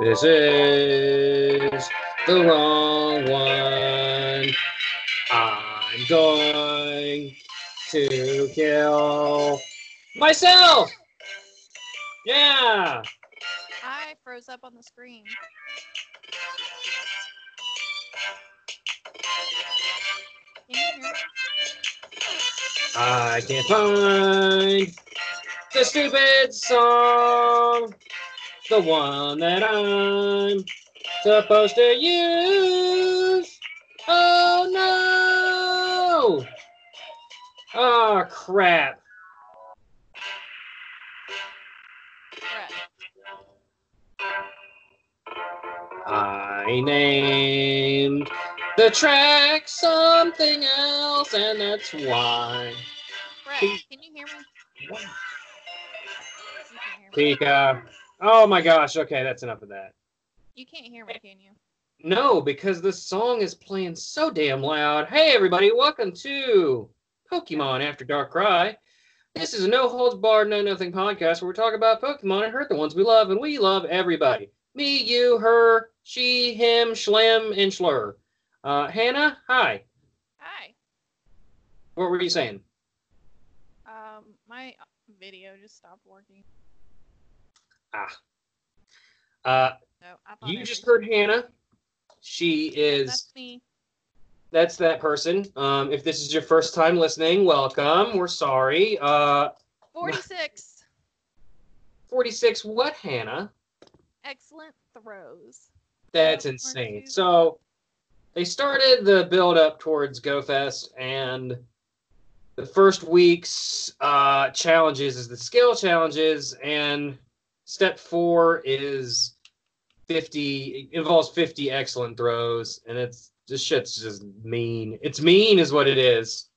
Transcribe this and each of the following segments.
This is the wrong one. I'm going to kill myself. Yeah. I froze up on the screen. I can't find the stupid song, the one that I'm supposed to use. Oh no! Oh crap! I named the track something else, and that's why. Brett, can you hear me? You can't hear me. Pika. Oh my gosh. Okay, that's enough of that. You can't hear me, can you? No, because the song is playing so damn loud. Hey, everybody, welcome to Pokemon After Dark Cry. This is a no holds barred, no nothing podcast where we talk about Pokemon and hurt the ones we love, and we love everybody. Me, you, her, she, him, schlem, and schlur. Uh, Hannah, hi. Hi. What were you saying? Um, my video just stopped working. Ah. Uh, you just heard Hannah. She is. That's me. That's that person. Um, if this is your first time listening, welcome. We're sorry. Uh, 46. 46. What, Hannah? Excellent throws. That's insane. So they started the build up towards GoFest, and the first week's uh, challenges is the skill challenges, and step four is 50 involves 50 excellent throws, and it's this shit's just mean. It's mean, is what it is.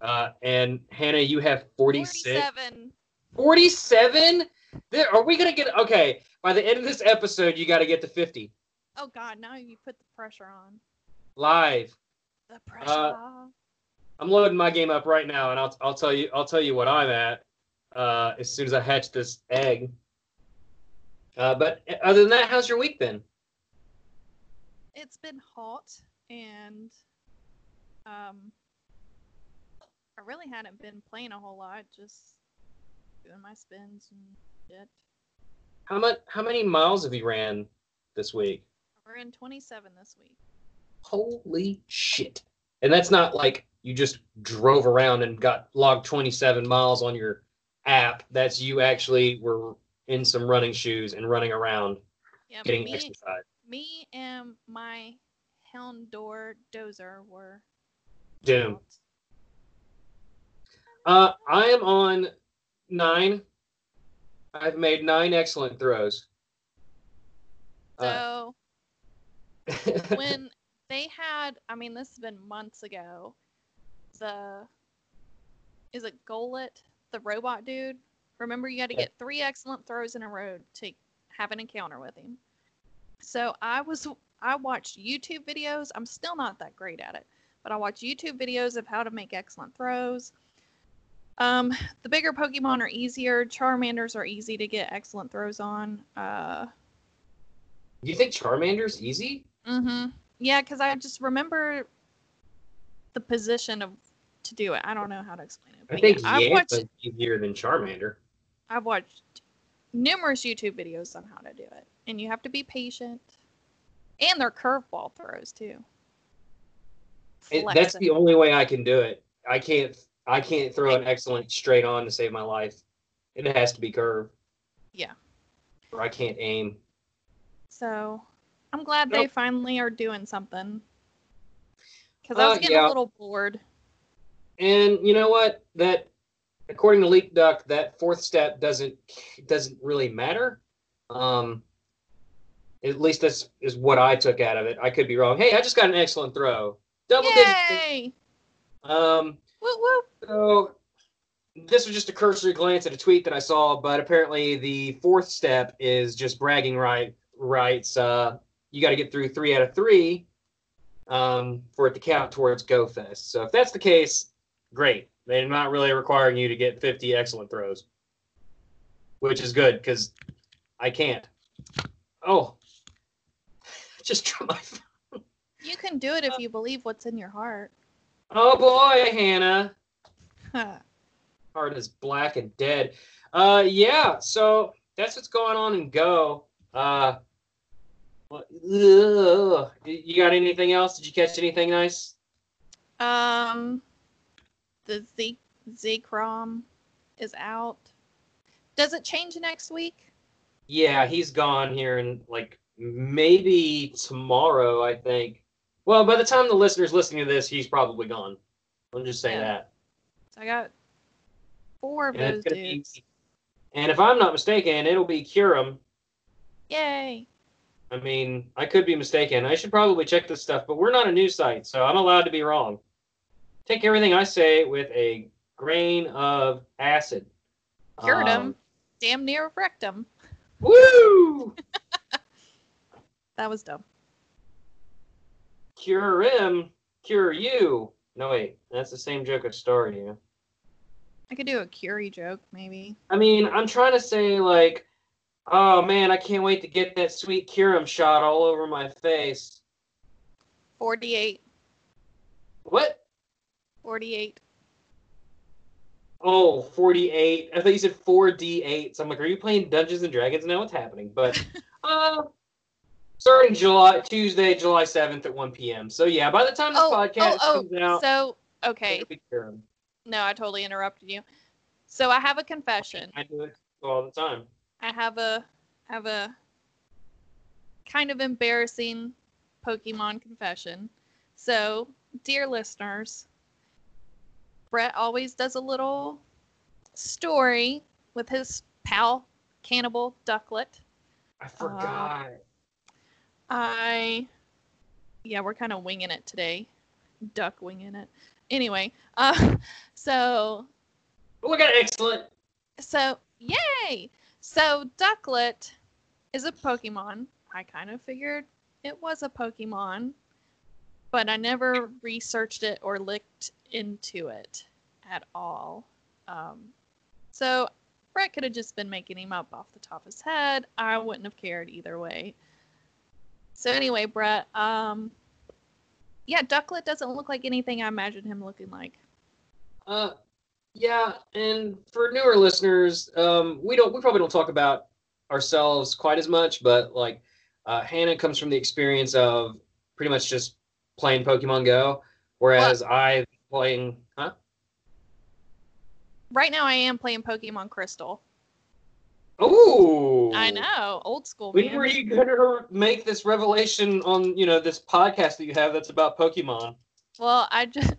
Uh, and Hannah, you have 46. 47. 47? Are we gonna get okay? By the end of this episode, you got to get to 50 Oh, God. Now you put the pressure on. live. The pressure. Uh, I'm loading my game up right now, and I'll I'll tell you I'll tell you what I'm at uh, as soon as I hatch this egg. Uh, but other than that, how's your week been? it's been hot and um I really hadn't been playing a whole lot, just doing my spins and shit. How much how many miles have you ran this week? We're in 27 this week. Holy shit! And that's not like you just drove around and got logged 27 miles on your app. That's you actually were in some running shoes and running around Yeah, getting me, exercise. me and my Houndour Dozer were Doom. out. Uh, I am on nine. I've made nine excellent throws. Uh, So when they had, I mean, this has been months ago. The is it Golett, the robot dude? Remember, you had to get three excellent throws in a row to have an encounter with him. So I was, I watched YouTube videos. I'm still not that great at it, but I watched YouTube videos of how to make excellent throws. Um, the bigger Pokemon are easier. Charmanders are easy to get excellent throws on. Uh, you think Charmander's easy? Mm-hmm. Yeah, because I just remember the position of to do it. I don't know how to explain it. I But think yeah, I've watched easier than Charmander. I've watched numerous YouTube videos on how to do it. And you have to be patient. And they're curveball throws too. That's the only way I can do it. I can't. I can't throw an excellent straight on to save my life. It has to be curved. Yeah. Or I can't aim. So I'm glad they finally are doing something. Because I Uh, was getting yeah. a little bored. And you know what? That according to Leek Duck, that fourth step doesn't doesn't really matter. Um, at least this is what I took out of it. I could be wrong. Hey, I just got an excellent throw. Double. Yay! Um, Woo woo! so this was just a cursory glance at a tweet that I saw, but apparently the fourth step is just bragging right rights. Uh, you got to get through three out of three, um, for it to count towards Go Fest. So if that's the case, great. They're not really requiring you to get 50 excellent throws, which is good because I can't. Oh, just dropped my phone. You can do it if you believe what's in your heart. Oh boy, Hannah. Heart is black and dead. Uh, yeah. So that's what's going on in Go. Uh, what- ugh. you got anything else? Did you catch anything nice? um, the Z Zekrom is out. Does it change next week? Yeah, he's gone here and like maybe tomorrow, I think. Well, by the time the listener's listening to this, he's probably gone. I'll just say Yeah. that. So I got four of And, those gonna be- dudes. and if I'm not mistaken, it'll be Kyurem. Yay! I mean, I could be mistaken. I should probably check this stuff, but we're not a news site, so I'm allowed to be wrong. Take everything I say with a grain of acid. Cured Um, him. Damn near wrecked him. Woo! That was dumb. cure him, cure you. No, wait, that's the same joke at Stardew. I could do a Curie joke, maybe. I mean, I'm trying to say like, oh man, I can't wait to get that sweet Kyurem shot all over my face. 48. What? 48. Oh, 48. I thought you said 4D8. So I'm like, are you playing Dungeons and Dragons now? What's happening? But uh starting July Tuesday, July 7th at 1 p.m. So yeah, by the time this Oh, podcast oh, comes out, So, okay. it'll be Kyurem. No, I totally interrupted you. So I have a confession. I do it all the time. I have a have a kind of embarrassing Pokemon confession. So, dear listeners, Brett always does a little story with his pal Cannibal Ducklett. I forgot. I yeah, we're kind of winging it today. Duck winging it. Anyway, uh so we got excellent. So, yay! So, Ducklett is a Pokemon. I kind of figured it was a Pokemon, but I never researched it or looked into it at all. Um, so, Brett could have just been making him up off the top of his head. I wouldn't have cared either way. So, anyway, Brett, um, yeah, Ducklett doesn't look like anything I imagined him looking like. Uh, yeah, and for newer listeners, um, we don't we probably don't talk about ourselves quite as much, but like uh, Hannah comes from the experience of pretty much just playing Pokemon Go, whereas I playing huh? Right now, I am playing Pokemon Crystal. Oh, I know, old school. When man. were you gonna make this revelation on you know this podcast that you have that's about Pokemon? Well, I just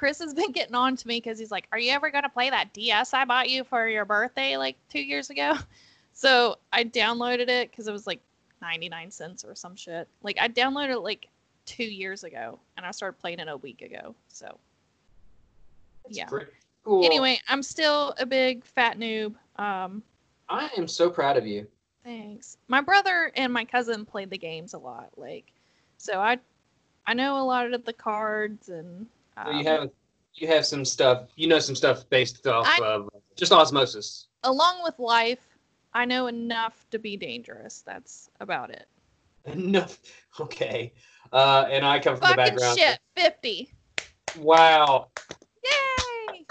Chris has been getting on to me because he's like, "Are you ever gonna play that DS I bought you for your birthday like two years ago?" So I downloaded it because it was like ninety nine cents or some shit. Like I downloaded it like two years ago, and I started playing it a week ago. So That's Yeah. cool. anyway, I'm still a big fat noob. Um, I am so proud of you. Thanks. My brother and my cousin played the games a lot, like so I I know a lot of the cards and So you um, have you have some stuff. You know some stuff based off I- of just osmosis. along with life, I know enough to be dangerous. That's about it. No, okay. Uh, and I come from the Fucking background. shit, 50. Wow. Yay!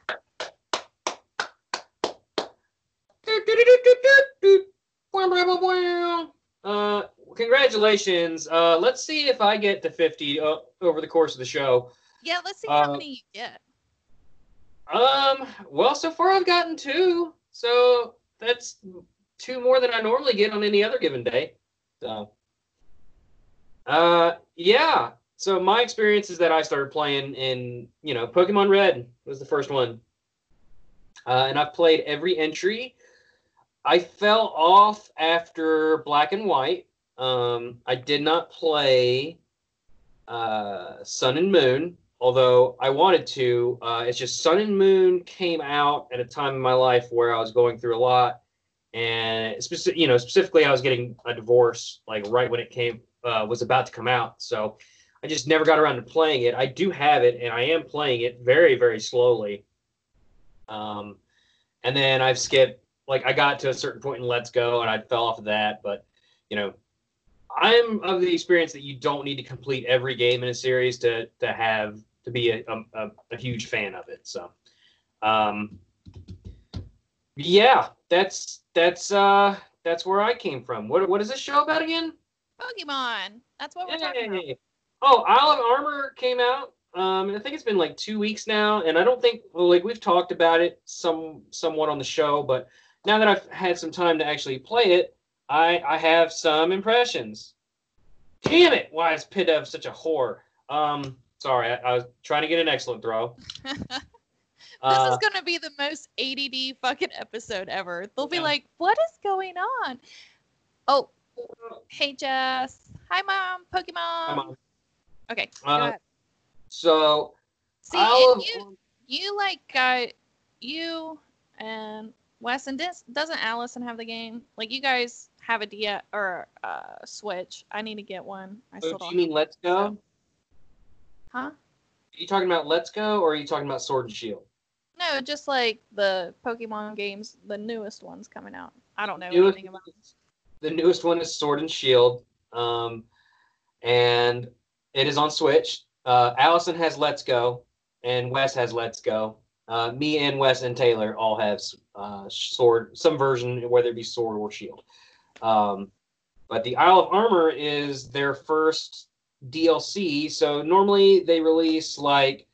Uh, congratulations. Uh, let's see if I get to 50 uh, over the course of the show. Yeah, let's see how Uh, many you get. Um, well, so far I've gotten two, so that's two more than I normally get on any other given day. So, uh, yeah. So my experience is that I started playing in, you know, Pokemon Red was the first one, uh, and I've played every entry. I fell off after Black and White. Um, I did not play uh, Sun and Moon, although I wanted to. Uh, it's just Sun and Moon came out at a time in my life where I was going through a lot, and specific, you know, specifically, I was getting a divorce like right when it came uh, was about to come out. So I just never got around to playing it. I do have it, and I am playing it very, very slowly. Um, and then I've skipped like I got to a certain point in Let's Go, and I fell off of that. But you know, I'm of the experience that you don't need to complete every game in a series to to have to be a, a, a huge fan of it. So, um, yeah, that's that's uh that's where I came from. What what is this show about again? Pokemon. That's what we're talking about. Oh, Isle of Armor came out. Um, I think it's been like two weeks now, and I don't think well, like we've talked about it some somewhat on the show, but now that I've had some time to actually play it, I I have some impressions. Damn it! Why is Pidove such a whore? Um, sorry, I, I was trying to get an excellent throw. this Uh, is gonna be the most ADD fucking episode ever. They'll be Yeah. like, "What is going on?" Oh, hey Jess. Hi, mom. Pokemon. Come on. Okay. Uh. So See, you, you like got you and Wes and dis, doesn't Allison have the game? Like you guys have a DS or a Switch. I need to get one. I Oh, still do don't. you mean Let's Go? so- Huh? Are you talking about Let's Go or are you talking about Sword and Shield? No, just like the Pokemon games, the newest ones coming out. I don't know Newest- anything about. the newest one is Sword and Shield, um, and it is on Switch. Uh, Allison has Let's Go, and Wes has Let's Go. Uh, me and Wes and Taylor all have uh, Sword, some version, whether it be Sword or Shield. Um, but the Isle of Armor is their first DLC. So normally they release like,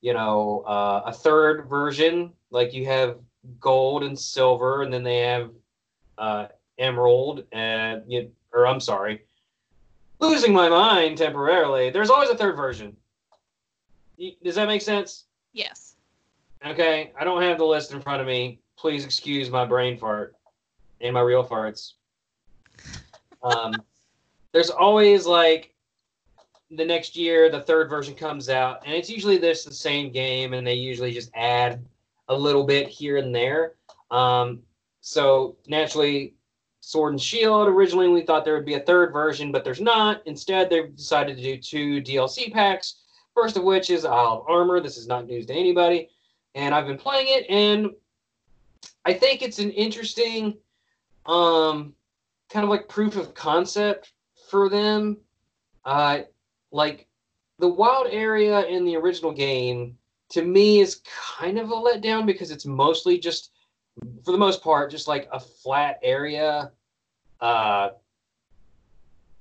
you know, uh, a third version. Like you have gold and silver, and then they have uh, emerald and you, or I'm sorry, losing my mind temporarily. There's always a third version. Does that make sense? Yes. Okay, I don't have the list in front of me. Please excuse my brain fart and my real farts. Um, there's always like the next year the third version comes out, and it's usually this the same game, and they usually just add a little bit here and there. Um, so naturally, Sword and Shield. Originally, we thought there would be a third version, but there's not. Instead, they've decided to do two DLC packs. First of which is Isle of Armor. This is not news to anybody, and I've been playing it, and I think it's an interesting, um, kind of like proof of concept for them. Uh, like the wild area in the original game to me is kind of a letdown because it's mostly just for the most part just like a flat area uh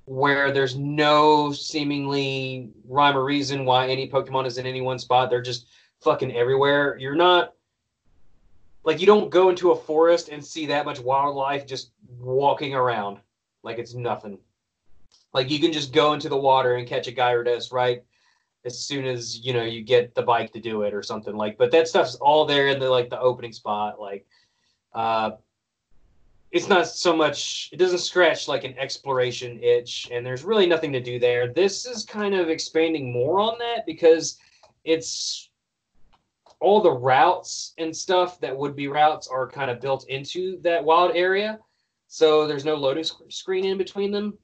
where there's no seemingly rhyme or reason why any pokemon is in any one spot. They're just fucking everywhere. You're not like you don't go into a forest and see that much wildlife just walking around. Like it's nothing like you can just go into the water and catch a gyarados right? As soon as you know you get the bike to do it or something like but that stuff's all there in the like the opening spot like uh it's not so much it doesn't scratch like an exploration itch and there's really nothing to do there. This is kind of expanding more on that because it's all the routes and stuff that would be routes are kind of built into that wild area. So there's no loading sc- screen in between them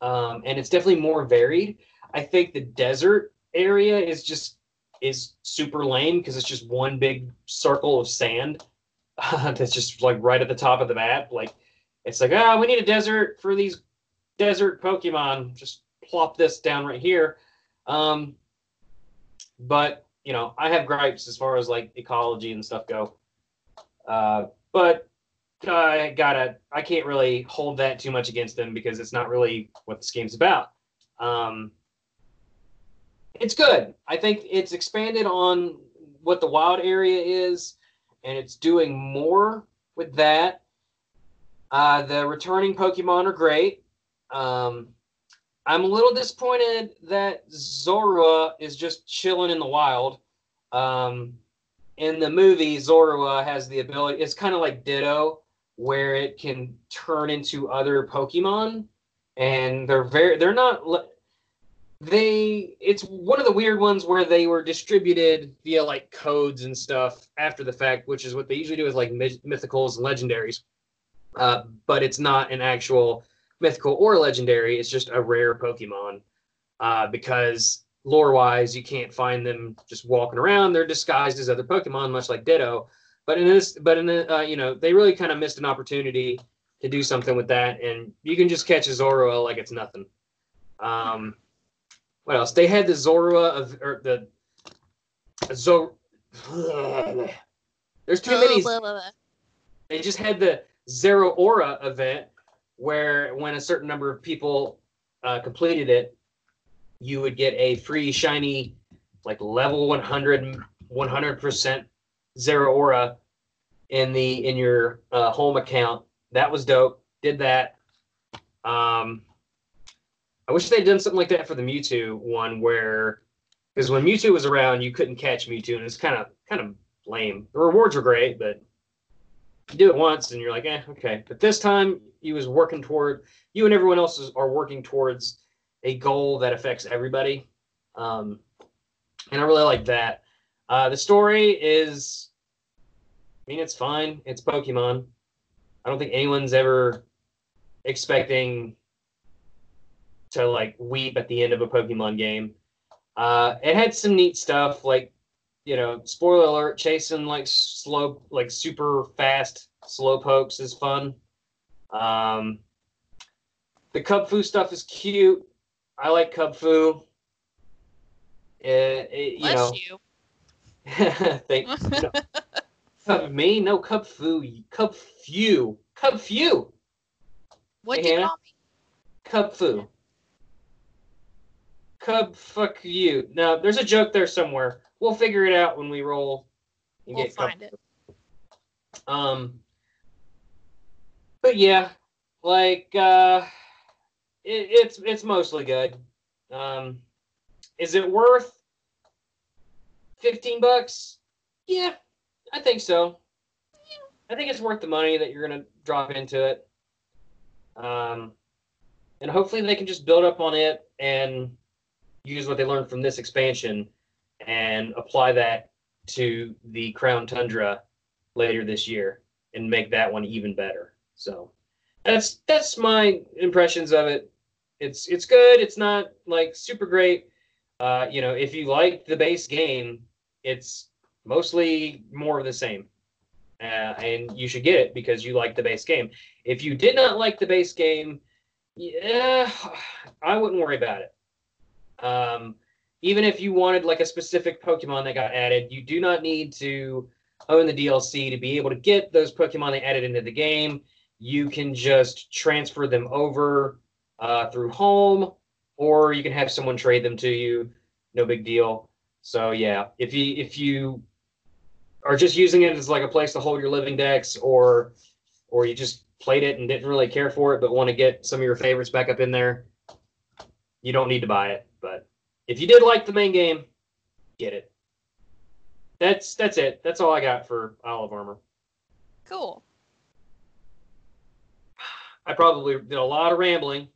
um, and it's definitely more varied i think the desert area is just is super lame because it's just one big circle of sand that's just like right at the top of the map. Like it's like, ah, we need a desert for these desert Pokemon. Just plop this down right here. Um, but you know, I have gripes as far as like ecology and stuff go. Uh, but I gotta, I can't really hold that too much against them because it's not really what this game's about. Um, it's good. I think it's expanded on what the wild area is, and it's doing more with that. Uh, the returning Pokemon are great. Um, I'm a little disappointed that Zorua is just chilling in the wild. Um, in the movie, Zorua has the ability, it's kind of like Ditto, where it can turn into other Pokemon. And they're very, they're not, they it's one of the weird ones where they were distributed via like codes and stuff after the fact which is what they usually do with like mythicals and legendaries uh, but it's not an actual mythical or legendary it's just a rare pokemon uh, because lore wise, you can't find them just walking around. They're disguised as other Pokemon, much like Ditto. But in this, but in the, uh, you know, they really kind of missed an opportunity to do something with that, and you can just catch a Zorua like it's nothing. Um, what else? They had the Zorua of or the Zor. There's too many. They just had the Zeraora event where when a certain number of people uh, completed it, you would get a free shiny, like level 100, 100% Zeraora in the in your uh, home account. That was dope. Did that. Um, I wish they'd done something like that for the Mewtwo one, where because when Mewtwo was around, you couldn't catch Mewtwo, and it's kind of kind of lame. The rewards were great, but you do it once and you're like, eh, okay. But this time, you was working toward you and everyone else is, are working towards a goal that affects everybody, um, and I really like that. Uh, the story is, I mean, it's fine. It's Pokemon. I don't think anyone's ever expecting to like weep at the end of a Pokemon game. Uh, it had some neat stuff like, you know, spoiler alert, chasing like slow, like super fast Slowpokes is fun. Um, the Kubfu stuff is cute. I like Kubfu. It, it, you Bless know, you. thank no, Cub me, no Kubfu, Cub Few, Cub Few, What'd Hey, you Hannah? call me? Kubfu. Cub fuck you. Now there's a joke there somewhere. We'll figure it out when we roll and We'll get Cub find it. Um, but yeah, like uh, it, it's it's mostly good. Um, is it worth fifteen bucks? Yeah, I think so. I think it's worth the money that you're gonna drop into it. Um, and hopefully they can just build up on it and use what they learned from this expansion and apply that to the Crown Tundra later this year and make that one even better. So that's that's my impressions of it. It's it's good. It's not like super great. Uh, you know, if you like the base game, it's mostly more of the same. Uh, and you should get it because you like the base game. If you did not like the base game, yeah, I wouldn't worry about it. Um, even if you wanted like a specific Pokemon that got added, you do not need to own the DLC to be able to get those Pokemon they added into the game. You can just transfer them over uh, through home, or you can have someone trade them to you. No big deal. So yeah, if you if you are just using it as like a place to hold your living dex, or or you just played it and didn't really care for it, but want to get some of your favorites back up in there, you don't need to buy it. But if you did like the main game, get it. That's that's it. That's all I got for Olive Armor. Cool. I probably did a lot of rambling,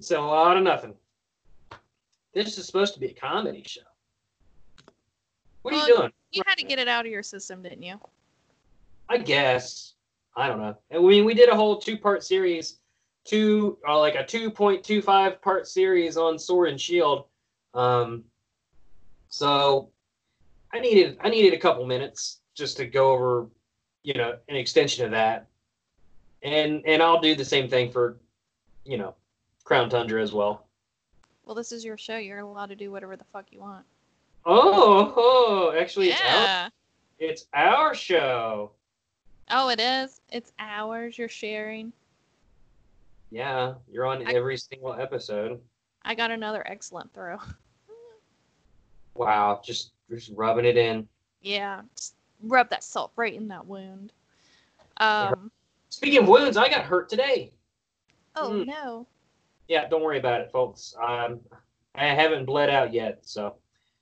said a lot of nothing. This is supposed to be a comedy show. What are you doing? You had to get it out of your system, didn't you? I guess. I don't know. I mean, we did a whole two part series, two uh, like a two point two five part series on Sword and Shield. Um, so I needed I needed a couple minutes just to go over, you know, an extension of that, and and I'll do the same thing for, you know, Crown Tundra as well. Well, this is your show. You're allowed to do whatever the fuck you want. Oh, oh actually, it's our yeah. it's our show. Oh, it is. It's ours. You're sharing. Yeah, you're on I- every single episode. I got another excellent throw. Wow, just just rubbing it in. yeah. Just rub that salt right in that wound. Um. Speaking of wounds, I got hurt today. Oh Mm. no. Yeah, don't worry about it, folks. Um, I haven't bled out yet, so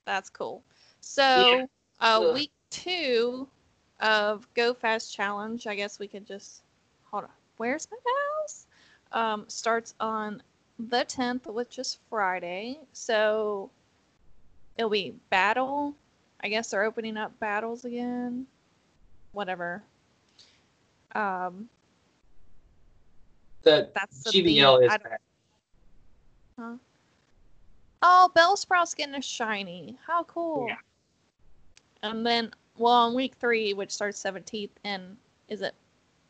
That's cool. So, uh, week two of Go Fest Challenge, I guess we could just hold on. Where's my mouse? Um, starts on the 10th, which is Friday. So, it'll be battle. I guess they're opening up battles again. Whatever. Um, the that's the GBL theme. is. Huh? Oh, Bellsprout's getting a shiny. How cool. Yeah. And then, well, on week three, which starts 17th, and is it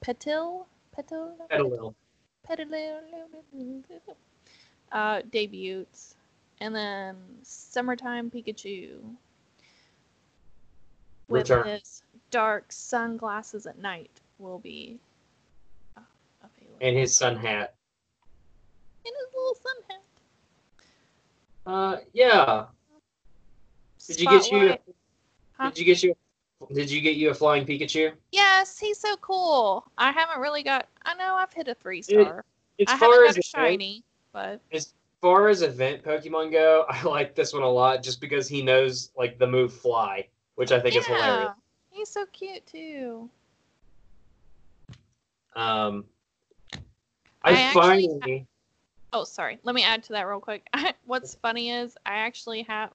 Petil? Petil? Petalil. Petal. Uh, debuts. And then Summertime Pikachu. With Return. his dark sunglasses at night will be uh, available. And his sun hat. And his little sun hat. Uh, yeah. Did you get you? Huh? Did you get you? Did you get you a flying Pikachu? Yes, he's so cool. I haven't really got. I know I've hit a three star. As I far as a event- shiny, but as far as event Pokemon go, I like this one a lot just because he knows like the move Fly, which I think is hilarious. he's so cute too. Um, I I, actually finally. Oh, sorry. Let me add to that real quick. What's funny is I actually have,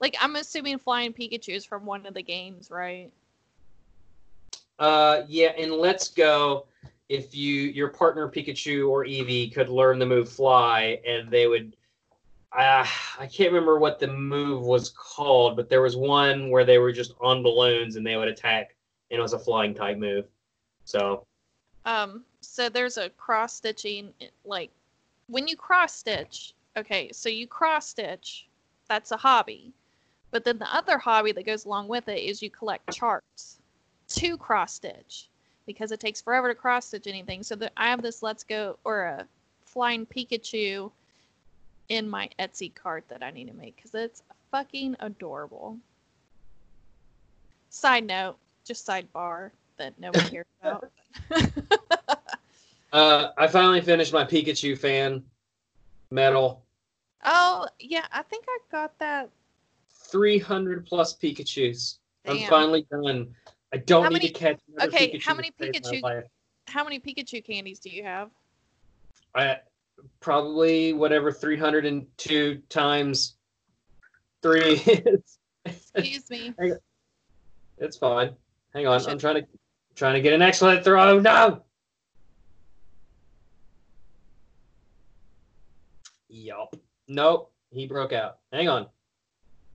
like, I'm assuming flying Pikachu's from one of the games, right? Uh, yeah, And Let's Go, if you your partner Pikachu or Eevee could learn the move Fly, and they would. Uh, I can't remember what the move was called, but there was one where they were just on balloons and they would attack, and it was a flying type move. So Um, so there's a cross stitching, like, when you cross stitch, okay, so you cross stitch, that's a hobby. But then the other hobby that goes along with it is you collect charts to cross stitch because it takes forever to cross stitch anything. So that I have this Let's Go or a flying Pikachu in my Etsy cart that I need to make because it's fucking adorable. Side note, just sidebar that no one cares about. uh, I finally finished my Pikachu fan medal. Oh, yeah, I think I got that. 300 plus Pikachu's. I'm finally done. I don't How need many- to catch another okay, Pikachu how many Pikachu- How many Pikachu candies do you have? I probably whatever 302 times three is. Excuse me. it's fine. Hang on, I'm trying to trying to get an excellent throw. No. Yup. Nope. He broke out. Hang on.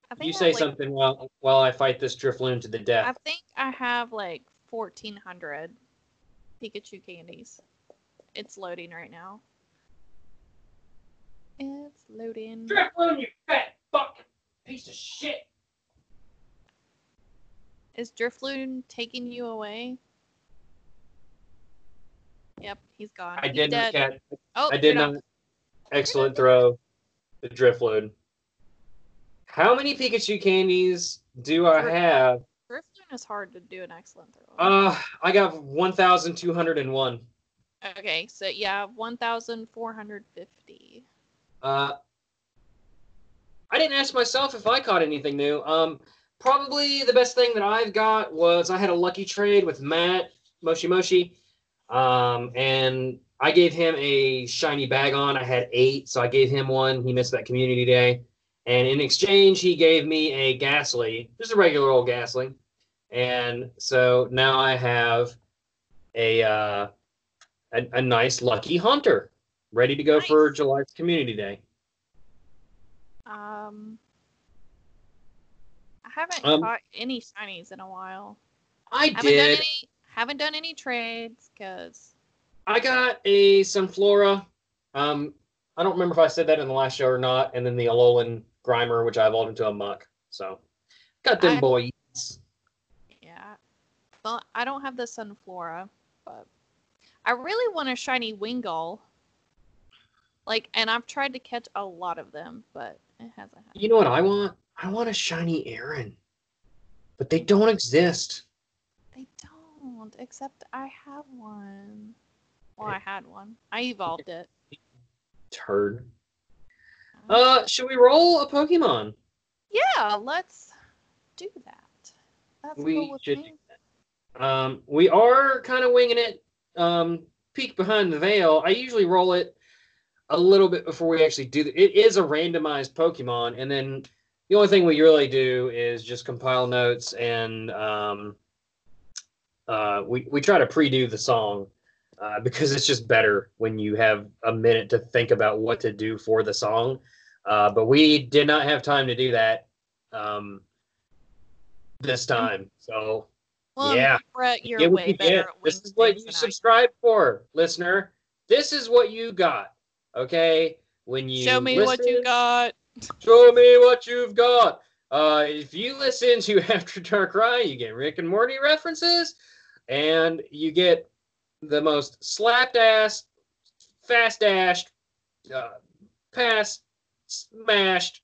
I think You I say like, something while while I fight this Drifloon to the death. I think I have like 1,400 Pikachu candies. It's loading right now. It's loading. Drifloon, you fat fuck piece of shit. Is Drifloon taking you away? Yep, he's gone. I He's did dead. not catch. Oh, I did you're not. Excellent throw. The Drifloon. How many Pikachu candies do I have? Drifloon is hard to do an excellent throw. Uh, I got 1,201. okay, so yeah, 1,450. Uh, I didn't ask myself if I caught anything new. Um, probably the best thing that I've got was I had a lucky trade with Matt Moshi Moshi, um, and I gave him a shiny Bagon. I had eight, so I gave him one. He missed that community day, and in exchange, he gave me a Gastly, just a regular old Gastly, and so now I have a uh, a, a nice lucky hunter ready to go for July's community day. Um, I haven't Um, caught any shinies in a while. I Haven't done did. any. Haven't done any trades because I got a Sunflora. Um, I don't remember if I said that in the last show or not. And then the Alolan Grimer, which I evolved into a Muk. So got them I- boys. yeah. Well, I don't have the Sunflora, but I really want a shiny Wingull. Like, and I've tried to catch a lot of them, but it hasn't happened. You know what I want? I want a shiny Aron, but they don't exist. They don't, except I have one. Well, I had one. I evolved it. Turd. Uh, should we roll a Pokemon? Yeah, let's do that. That's We cool should. Um, we are kind of winging it. Um, peek behind the veil. I usually roll it a little bit before we actually do. The, it is a randomized Pokemon, and then the only thing we really do is just compile notes and um, uh, we we try to pre-do the song uh, because it's just better when you have a minute to think about what to do for the song. Uh, but we did not have time to do that um, this time. So Well, Yeah. Brett, you're way you better This is what you than I am. subscribe for, listener. This is what you got. Okay, when you Show me what you got, show me what you've got. Uh, if you listen to After Dark Rye, you get Rick and Morty references, and you get the most slapped ass, fast dashed, uh, pass smashed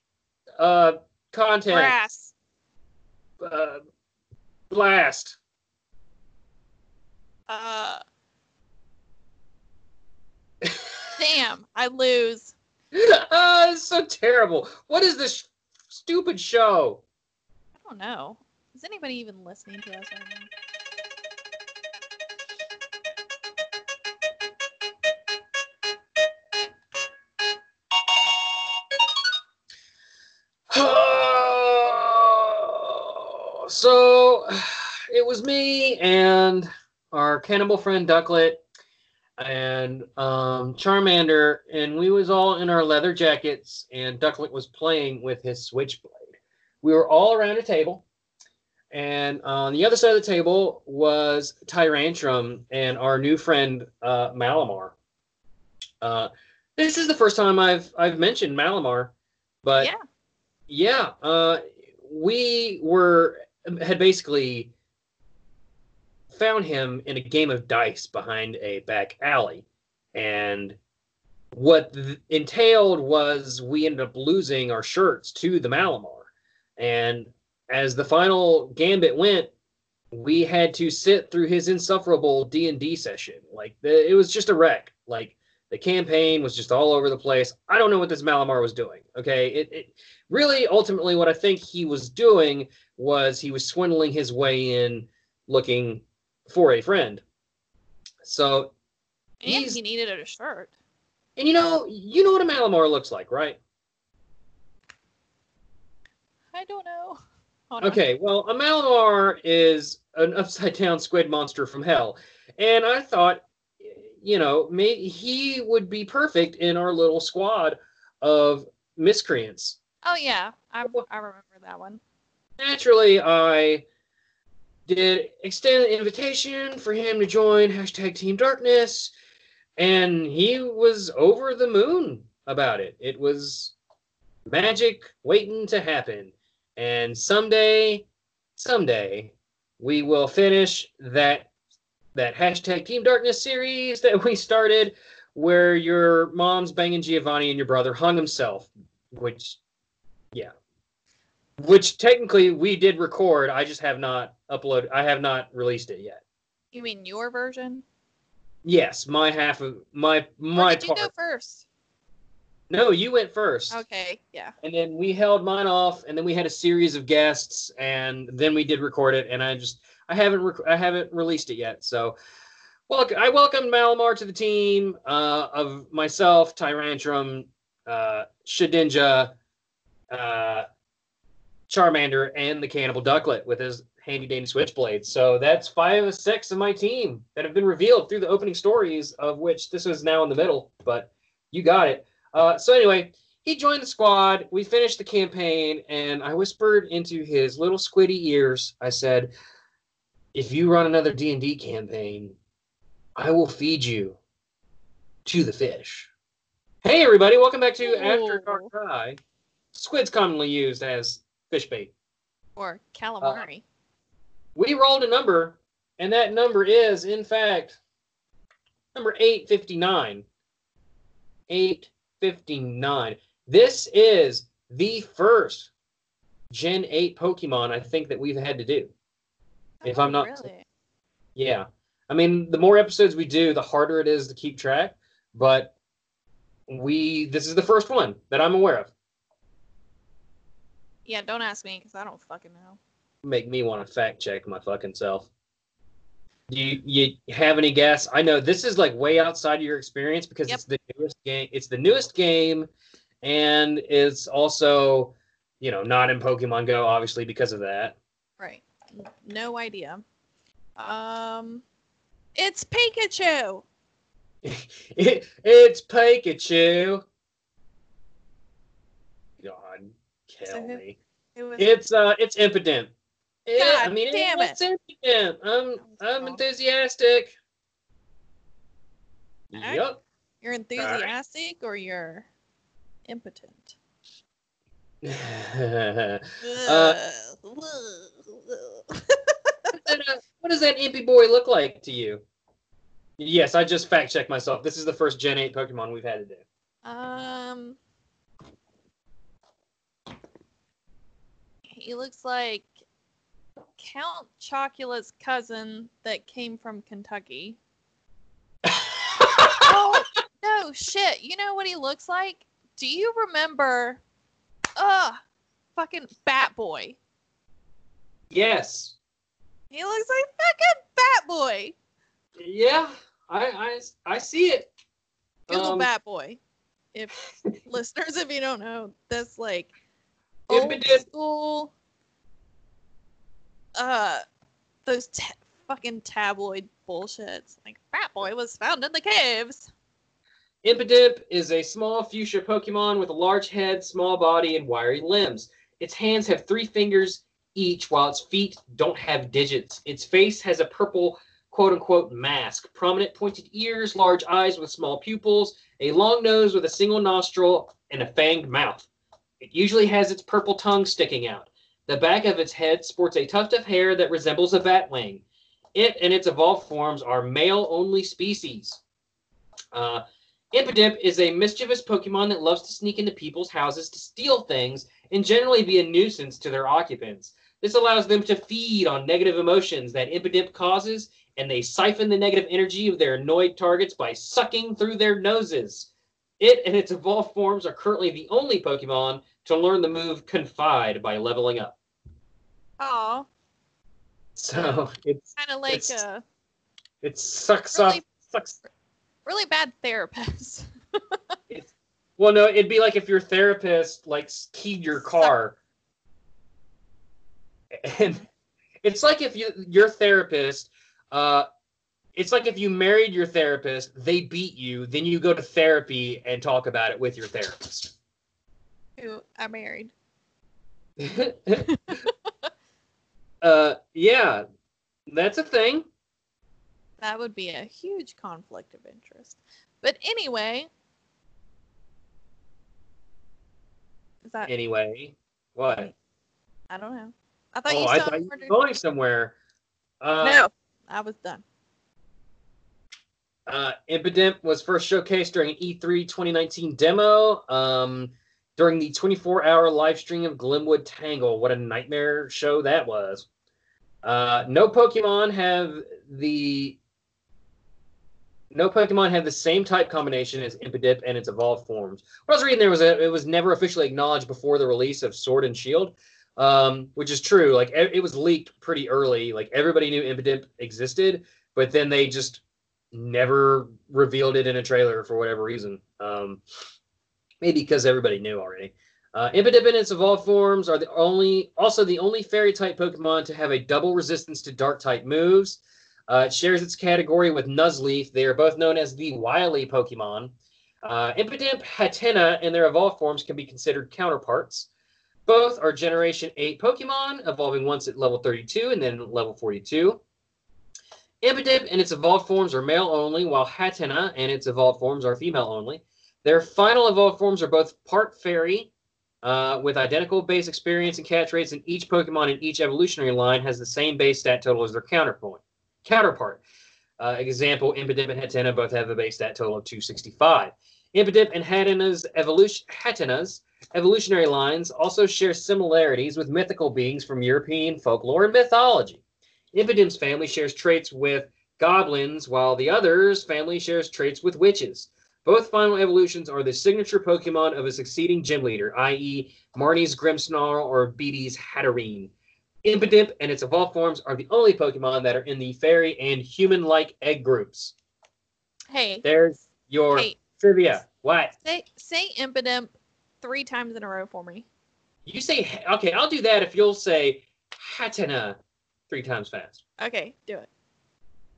uh, content Brass. uh, blast. Uh. Damn, I lose. ah, it's so terrible. What is this stupid show? I don't know. Is anybody even listening to us right now? So it was me and our cannibal friend Ducklett and um, Charmander, and we was all in our leather jackets, and Ducklett was playing with his switchblade. We were all around a table, and on the other side of the table was Tyrantrum and our new friend uh, Malamar. Uh, this is the first time I've I've mentioned Malamar, but yeah. yeah, uh, we were had basically found him in a game of dice behind a back alley, and what th- entailed was we ended up losing our shirts to the Malamar, and as the final gambit went, we had to sit through his insufferable D and D session. Like the, it was just a wreck. Like the campaign was just all over the place. I don't know what this Malamar was doing. Okay, it, it really ultimately what I think he was doing was he was swindling his way in, looking for a friend. So, And he needed a shirt. and you know, you know what a Malamar looks like, right? I don't know. Hold on. Okay, well, a Malamar is an upside down squid monster from hell. And I thought, you know, may, he would be perfect in our little squad of miscreants. Oh yeah, I I remember that one. Naturally, I did extend an invitation for him to join hashtag Team Darkness, and he was over the moon about it. It was magic waiting to happen. And someday, someday, we will finish that that hashtag Team Darkness series that we started, where your mom's banging Giovanni and your brother hung himself, which, yeah, which technically we did record. I just have not uploaded. I have not released it yet. You mean your version? Yes, my half of my Or my did you part. go first? No, you went first. Okay, yeah. and then we held mine off and then we had a series of guests and then we did record it and i just i haven't rec- i haven't released it yet so well i welcomed malamar to the team uh, of myself tyrantrum uh, shedinja uh, charmander and the cannibal ducklett with his handy dandy switchblade so that's five of six of my team that have been revealed through the opening stories of which this was now in the middle but you got it uh, so anyway he joined the squad. We finished the campaign, and I whispered into his little squiddy ears. I said, "If you run another D and D campaign, I will feed you to the fish." Hey, everybody! Welcome back to After Dark Cry. Squid's commonly used as fish bait. Or uh, calamari. We rolled a number, and that number is, in fact, number 859. 859. This is the first Gen 8 Pokemon I think that we've had to do. if I'm oh, not- really. Yeah. I mean, the more episodes we do, the harder it is to keep track, but we this is the first one that I'm aware of. Yeah, don't ask me because I don't fucking know. Make me want to fact check my fucking self. Do you, you have any guess? I know this is like way outside of your experience because Yep. it's the newest game. It's the newest game, and it's also, you know, not in Pokemon Go, obviously because of that. Right. No idea. Um, it's Pikachu. It, it's Pikachu. God, kill who- me. It was It's uh, it's impotent. Yeah, I mean, damn it's impotent. I'm I'm enthusiastic. Alright. Yup. you're enthusiastic or you're impotent. Uh, what does that impy boy look like to you? Yes, I just fact checked myself. This is the first Gen 8 Pokemon we've had to do. um, he looks like Count Chocula's cousin that came from Kentucky. Oh no, shit! You know what he looks like? Do you remember? Ugh, fucking Bat Boy. yes. He looks like fucking Bat Boy. Yeah, I, I, I see it. Google Um, Bat Boy. If listeners, if you don't know, that's like old school. Uh, those ta- fucking tabloid bullshits. Like Bat Boy was found in the caves. Impidimp is a small fuchsia Pokemon with a large head, small body, and wiry limbs. Its hands have three fingers each, while its feet don't have digits. Its face has a purple quote unquote mask, prominent pointed ears, large eyes with small pupils, a long nose with a single nostril, and a fanged mouth. It usually has its purple tongue sticking out. The back of its head sports a tuft of hair that resembles a bat wing. It and its evolved forms are male only species. Uh, Impidimp is a mischievous Pokemon that loves to sneak into people's houses to steal things and generally be a nuisance to their occupants. This allows them to feed on negative emotions that Impidimp causes, and they siphon the negative energy of their annoyed targets by sucking through their noses. It and its evolved forms are currently the only Pokemon to learn the move Confide by leveling up. Oh, So it's kind of like It's- a it sucks Really- off sucks really bad therapist. Well, no, it'd be like if your therapist like keyed your car, and it's like if you your therapist, uh, it's like if you married your therapist, they beat you, then you go to therapy and talk about it with your therapist. Who I married. uh, yeah, that's a thing. That would be a huge conflict of interest. But anyway, is that Anyway, what? I don't know. I thought Oh, you I thought you were going somewhere. Uh, No, I was done. Uh, Impidimp was first showcased during an E E3 2019 demo. Um, during the 24-hour live stream of Glimwood Tangle. What a nightmare show that was. Uh, no Pokemon have the no Pokemon have the same type combination as Impidimp and its evolved forms. What I was reading there was that it was never officially acknowledged before the release of Sword and Shield, um, which is true. Like e- it was leaked pretty early. Like everybody knew Impidimp existed, but then they just never revealed it in a trailer for whatever reason. Um, maybe because everybody knew already. Uh, Impidimp and its evolved forms are the only, also the only fairy type Pokemon to have a double resistance to dark type moves. Uh, it shares its category with Nuzleaf. They are both known as the wily Pokemon. Uh, Impidimp, Hatenna, and their evolved forms can be considered counterparts. Both are Generation 8 Pokemon, evolving once at level 32 and then level 42. Impidimp and its evolved forms are male only, while Hatenna and its evolved forms are female only. Their final evolved forms are both part fairy, uh, with identical base experience and catch rates, and each Pokemon in each evolutionary line has the same base stat total as their counterpoint counterpart. Uh, example, Impidimp and Hatenna both have a base stat total of 265. Impidimp and Hatenna's evolution, Hatenna's evolutionary lines also share similarities with mythical beings from European folklore and mythology. Impidimp's family shares traits with goblins, while the other's family shares traits with witches. Both final evolutions are the signature Pokemon of a succeeding gym leader, i.e., Marnie's Grimmsnarl or Bede's Hatterene. Impidimp and its evolved forms are the only Pokemon that are in the fairy and human-like egg groups. Hey, There's your hey, trivia. What? say say Impidimp three times in a row for me. You say okay, I'll do that if you'll say Hatenna three times fast. Okay, do it.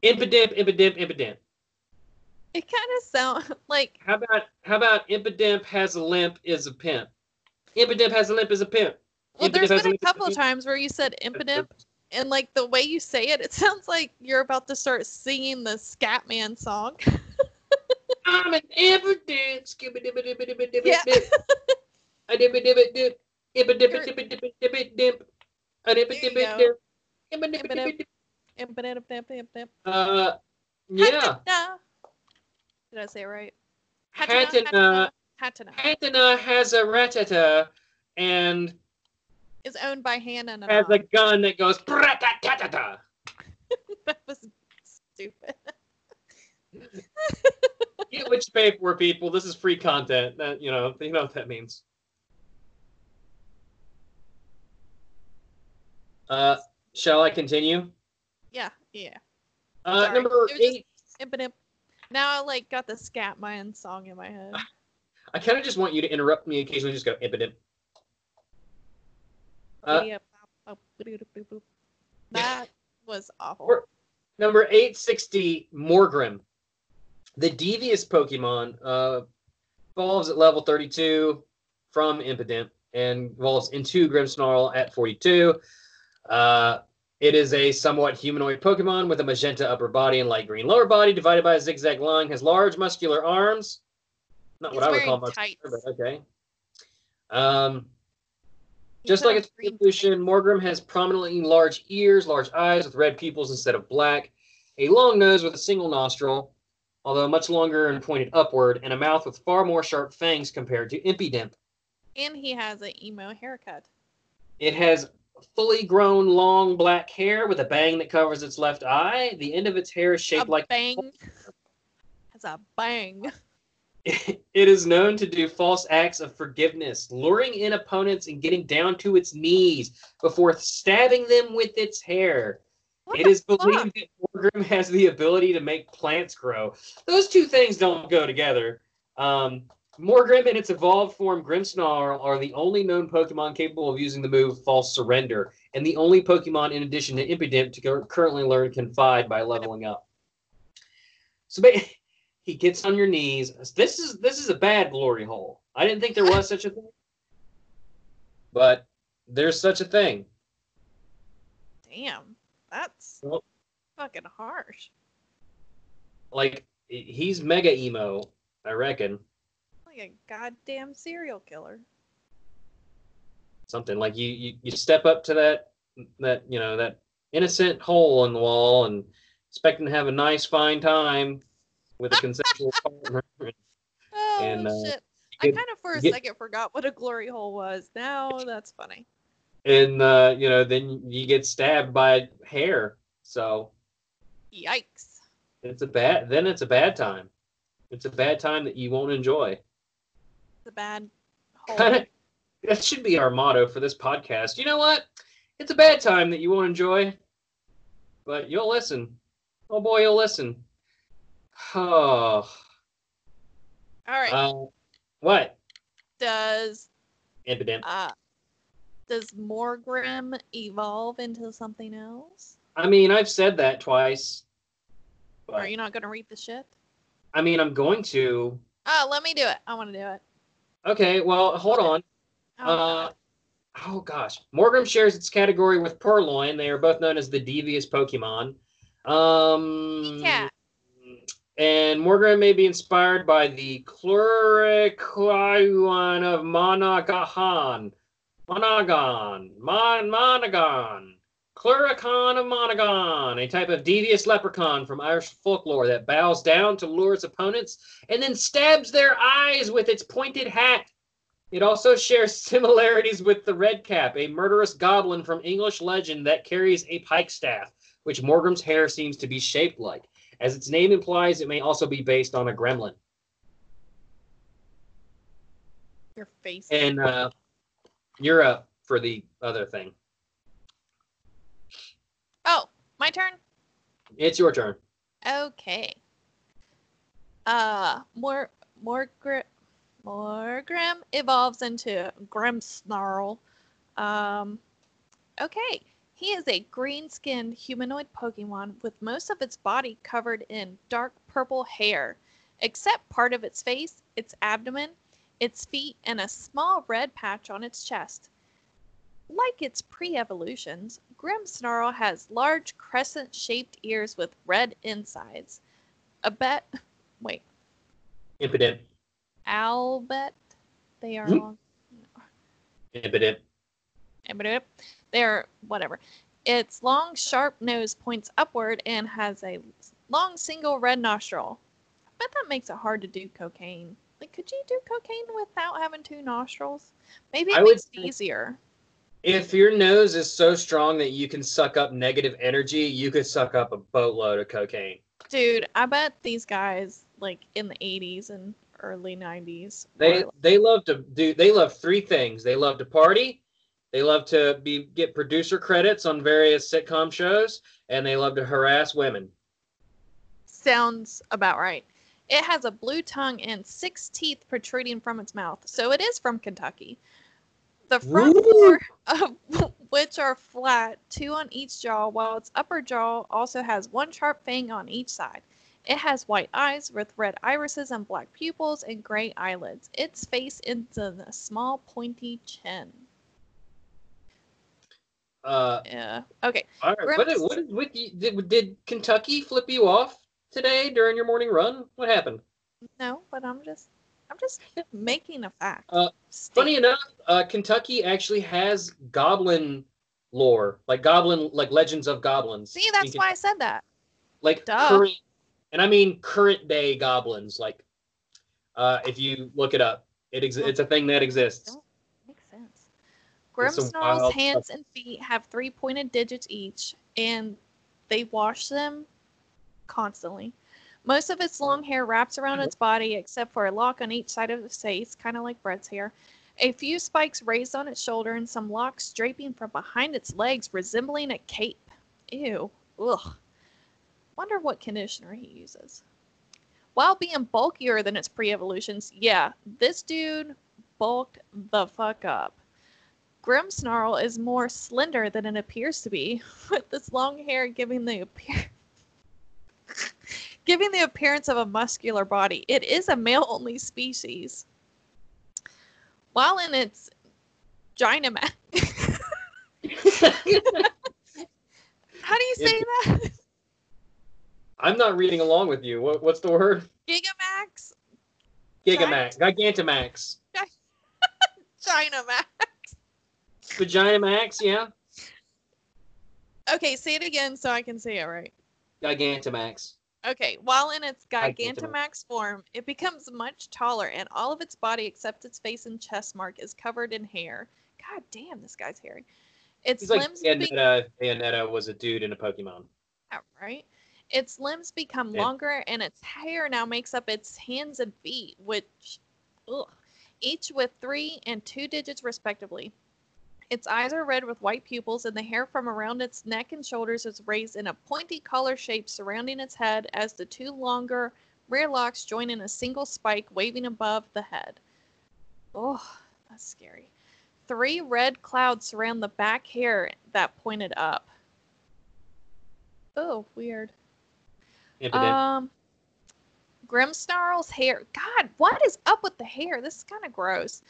Impidimp, Impidimp, Impidimp. It kind of sounds like How about how about Impidimp has a limp is a pimp? Impidimp has a limp is a pimp. Well, Impidimp there's been a as couple of times where you said impidimp, and like the way you say it, it sounds like you're about to start singing the Scatman song. I'm an impidimp. Yeah. A. A. Impidimp. Uh, yeah. Hatana. Did I say it right? Hatana. Hatana Hatana has a ratata and is owned by Hannah and has a gun that goes. That was stupid. Get what you pay for, people. This is free content. That you know, you know what that means. Uh, shall I continue? Yeah, yeah. Uh, Sorry. number It was just- eight. Impidimp. Now I like got the Scatman song in my head. I kind of just want you to interrupt me occasionally. Just go impidimp. Uh. That was awful. Number 860, Morgrem. The devious Pokemon uh, evolves at level 32 from Impidimp and evolves into Grimmsnarl at 42. Uh, it is a somewhat humanoid Pokemon with a magenta upper body and light green lower body, divided by a zigzag line. Has large muscular arms. Not He's what I would call muscular, but okay. Um, just like its evolution, Morgrem has prominently large ears, large eyes with red pupils instead of black, a long nose with a single nostril, although much longer and pointed upward, and a mouth with far more sharp fangs compared to Impidimp. And he has an emo haircut. It has fully grown long black hair with a bang that covers its left eye. The end of its hair is shaped a like bang. Has a bang. it is known to do false acts of forgiveness, luring in opponents and getting down to its knees before stabbing them with its hair. What It believed fuck? that Morgrem has the ability to make plants grow. Those two things don't go together. Um, Morgrem and its evolved form Grimmsnarl are the only known Pokemon capable of using the move False Surrender, and the only Pokemon in addition to Impidimp to currently learn Confide by leveling up. So he gets on your knees. This is this is a bad glory hole. I didn't think there was such a thing, but there's such a thing. Damn. That's Well- fucking harsh. Like he's mega emo, I reckon. Like a goddamn serial killer. something like you, you you step up to that that you know that innocent hole in the wall and expecting to have a nice fine time with a consensual partner Oh And, uh, shit. I kind of for a get- second forgot what a glory hole was. Now that's funny. and uh, you know then you get stabbed by hair so Yikes. it's a bad then it's a bad time it's a bad time that you won't enjoy A bad hole. that should be our motto for this podcast you know what it's a bad time that you won't enjoy but you'll listen oh boy you'll listen oh All right. Uh, what? does Impidimp. uh does Morgrem evolve into something else? I mean, I've said that twice. Are you not gonna read the shit? I mean, I'm going to. Oh, let me do it. I want to do it. Okay, well, hold on. Oh, Uh, oh gosh, Morgrem shares its category with Purrloin. They are both known as the devious Pokemon. Um, Cat. and Morgrem may be inspired by the Chloroquine of Monagahan. Monagon. Mon Monagon. Cluricon of Monagon, a type of devious leprechaun from Irish folklore that bows down to lure its opponents and then stabs their eyes with its pointed hat. It also shares similarities with the Red Cap, a murderous goblin from English legend that carries a pike staff, which Morgrem's hair seems to be shaped like. As its name implies, it may also be based on a gremlin. Your face. And uh, you're up for the other thing. oh, my turn. It's your turn. Okay. Uh, more more gri- Morgrem evolves into Grimmsnarl. Um, okay. He is a green-skinned humanoid Pokemon with most of its body covered in dark purple hair, except part of its face, its abdomen, its feet, and a small red patch on its chest. Like its pre evolutions, Grimmsnarl has large crescent shaped ears with red insides. A bet. Wait. Impident. Albet. They are Hmm. long. Impident. Impident. They're whatever. Its long, sharp nose points upward and has a long, single red nostril. I bet that makes it hard to do cocaine. Like, could you do cocaine without having two nostrils? Maybe it I would makes it think- easier. If your nose is so strong that you can suck up negative energy, you could suck up a boatload of cocaine. Dude, I bet these guys, like in the 80s and early 90s, They they love to do they love three things. They love to party, they love to be get producer credits on various sitcom shows, and they love to harass women. sounds about right. It has a blue tongue and six teeth protruding from its mouth, so it is from Kentucky. The front Woo! four of which are flat, two on each jaw, while its upper jaw also has one sharp fang on each side. It has white eyes with red irises and black pupils and gray eyelids. Its face ends in a small pointy chin. Uh, Yeah. Okay. all right. What, Grims- what, did- what did, did Kentucky flip you off today during your morning run? What happened? No, but I'm just I'm just making a fact. Uh, Funny enough, uh, Kentucky actually has goblin lore, like goblin, like legends of goblins. See, that's why I said that. like Duh. current, and I mean current day goblins. Like, uh, if you look it up, it ex- it's a thing that exists. Makes sense. Grimmsnarl's hands and feet have three pointed digits each, and they wash them constantly. Most of its long hair wraps around mm-hmm. its body, except for a lock on each side of the face, kind of like Brett's hair. A few spikes raised on its shoulder, and some locks draping from behind its legs, resembling a cape. Ew. Ugh. Wonder what conditioner he uses. While being bulkier than its pre evolutions, yeah, this dude bulked the fuck up. Grimmsnarl is more slender than it appears to be, with this long hair giving the appear- giving the appearance of a muscular body. It is a male-only species. While in its gynema- how do you say that? I'm not reading along with you. What, what's the word? Gigamax, Gigamax, Gigantamax, Gynamax. Vaginamax, yeah, Okay, say it again so I can say it right. Gigantamax. Okay, while in its Gigantamax. Form, it becomes much taller, and all of its body except its face and chest mark is covered in hair. God damn, this guy's hairy. Its He's like limbs be- Bayonetta. Bayonetta was a dude in a Pokemon. Yeah, right? Its limbs become Yeah. longer, and its hair now makes up its hands and feet, which, ugh, each with three and two digits respectively. Its eyes are red with white pupils, and the hair from around its neck and shoulders is raised in a pointy collar shape surrounding its head as the two longer rear locks join in a single spike waving above the head. Oh, that's scary. Three red clouds surround the back hair that pointed up. Oh, weird. Impident. Um, Grimmsnarl's hair. God, what is up with the hair? This is kind of gross.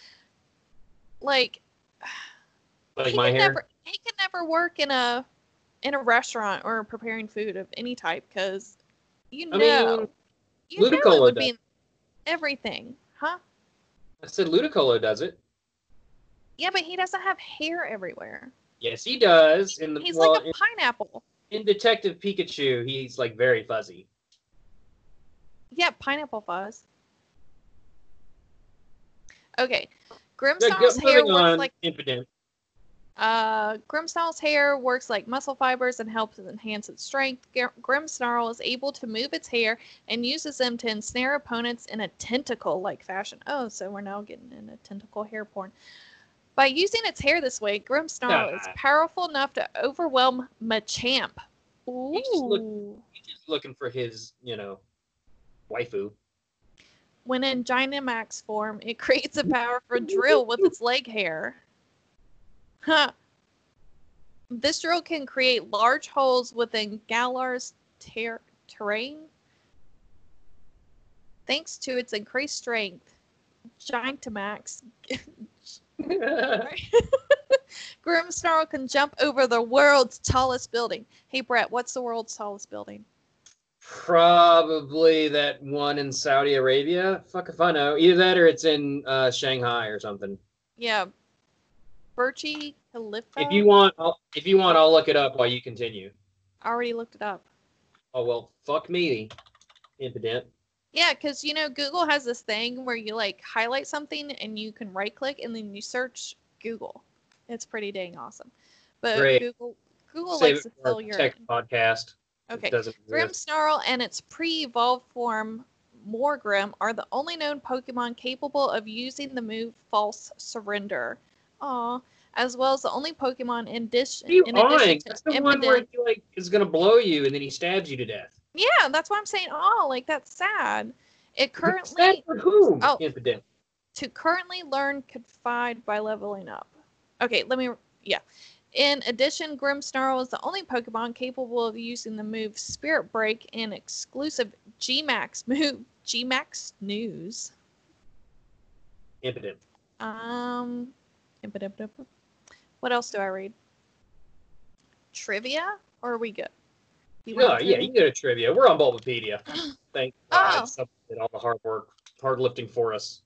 Like, like he my hair. never he could never work in a in a restaurant or preparing food of any type because you I know mean, you know it would does. be everything, huh? I said Ludicolo does it. Yeah, but he doesn't have hair everywhere. Yes, he does. In the He's well, like a pineapple. in, in Detective Pikachu, he's like very fuzzy. Yeah, pineapple fuzz. Okay, go- hair on, like Impident. Uh, Grimmsnarl's hair works like muscle fibers and helps enhance its strength. Gr- Grimmsnarl is able to move its hair and uses them to ensnare opponents in a tentacle-like fashion. Oh, so we're now getting into tentacle hair porn. By using its hair this way, Grimmsnarl is Ah. powerful enough to overwhelm Machamp. He just look- Ooh. He's just looking for his, you know, waifu. When in Dynamax form, it creates a powerful drill with its leg hair. Huh. This drill can create large holes within Galar's ter- terrain. Thanks to its increased strength, Gigantamax. Grimmsnarl can jump over the world's tallest building. Hey Brett, what's the world's tallest building? Probably that one in Saudi Arabia. Fuck if I know. Either that or it's in uh, Shanghai or something. Yeah. Burj Khalifa. If you want, I'll, if you want, I'll look it up while you continue. I already looked it up. Oh well, fuck me, impotent. Yeah, because you know Google has this thing where you like highlight something and you can right click and then you search Google. It's pretty dang awesome. But Great. Google Google Save likes to fill your tech podcast. Okay. Grim. Snarl and its pre-evolved form Morgrem are the only known Pokemon capable of using the move False Surrender. Aw. As well as the only Pokemon in are you in addition to That's the one where he like is gonna blow you and then he stabs you to death. Yeah, that's why I'm saying oh, like that's sad. It Sad currently for whom? Oh. Impotent. to currently learn confide by leveling up. Okay, let me yeah. In addition, Grimmsnarl is the only Pokemon capable of using the move Spirit Break and exclusive G-Max move G-Max Snooze. Impotent. Um what else do I read? Trivia? Or are we good? You Yeah, want yeah, you can go to trivia. We're on Bulbapedia. Thank God. Oh. Someone did all the hard work, hard lifting for us.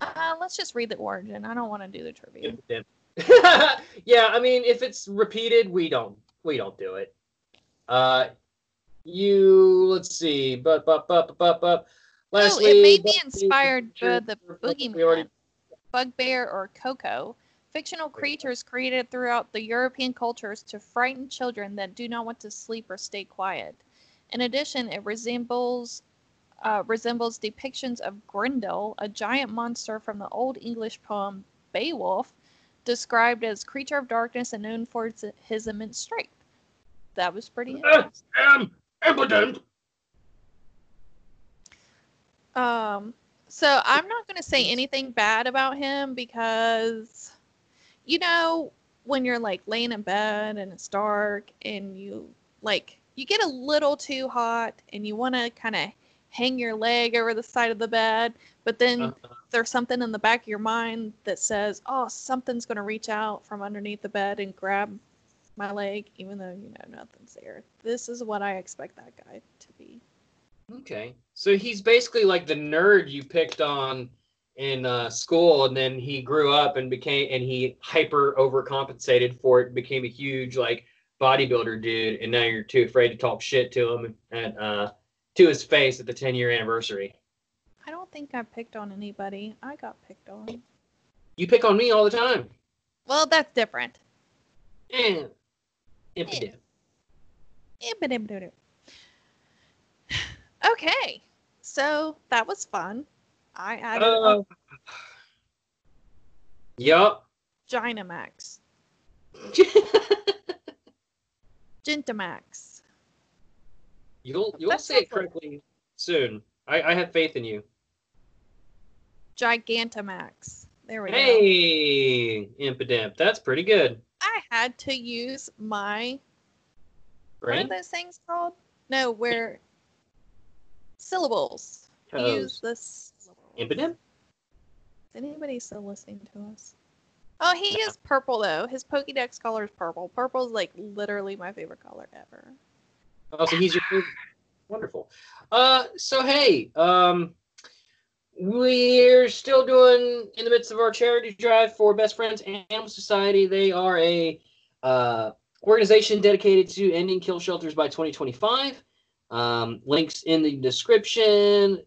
Uh, let's just read the origin. I don't want to do the trivia. Yeah, I mean, if it's repeated, we don't we don't do it. Uh, you let's see, but but but but but. Oh, it made me inspired by the We already boogeyman, bugbear, or Coco, fictional creatures created throughout the European cultures to frighten children that do not want to sleep or stay quiet. In addition, it resembles uh, resembles depictions of Grendel, a giant monster from the Old English poem Beowulf, described as creature of darkness and known for its, his immense strength. That was pretty interesting. am impotent. Um, so I'm not going to say anything bad about him because, you know, when you're like laying in bed and it's dark and you like you get a little too hot and you want to kind of hang your leg over the side of the bed, but then Uh, there's something in the back of your mind that says, "Oh, something's going to reach out from underneath the bed and grab my leg," even though you know nothing's there. This is what I expect that guy to be. Okay, so he's basically like the nerd you picked on in uh, school, and then he grew up and became and he hyper overcompensated for it, and became a huge like bodybuilder dude, and now you're too afraid to talk shit to him at uh, to his face at the 10 year anniversary. I don't think I picked on anybody. I got picked on. You pick on me all the time. Well, that's different. Eh, impotent. Okay, so that was fun. I added Uh, yup. Gynamax, Gentamax. you'll you'll That say it correctly soon. I, I have faith in you. Gigantamax. There we go. Hey, impotent. That's pretty good. I had to use my what are those things called? No, where syllables. Use the syllables. Impotent? Is anybody still listening to us? Oh, he is purple though. His Pokédex color is purple. Purple is like literally my favorite color ever. Oh, so he's your favorite. Wonderful. Uh, so hey, um, we're still doing in the midst of our charity drive for Best Friends Animal Society. They are a uh, organization dedicated to ending kill shelters by 2025. Um, links in the description.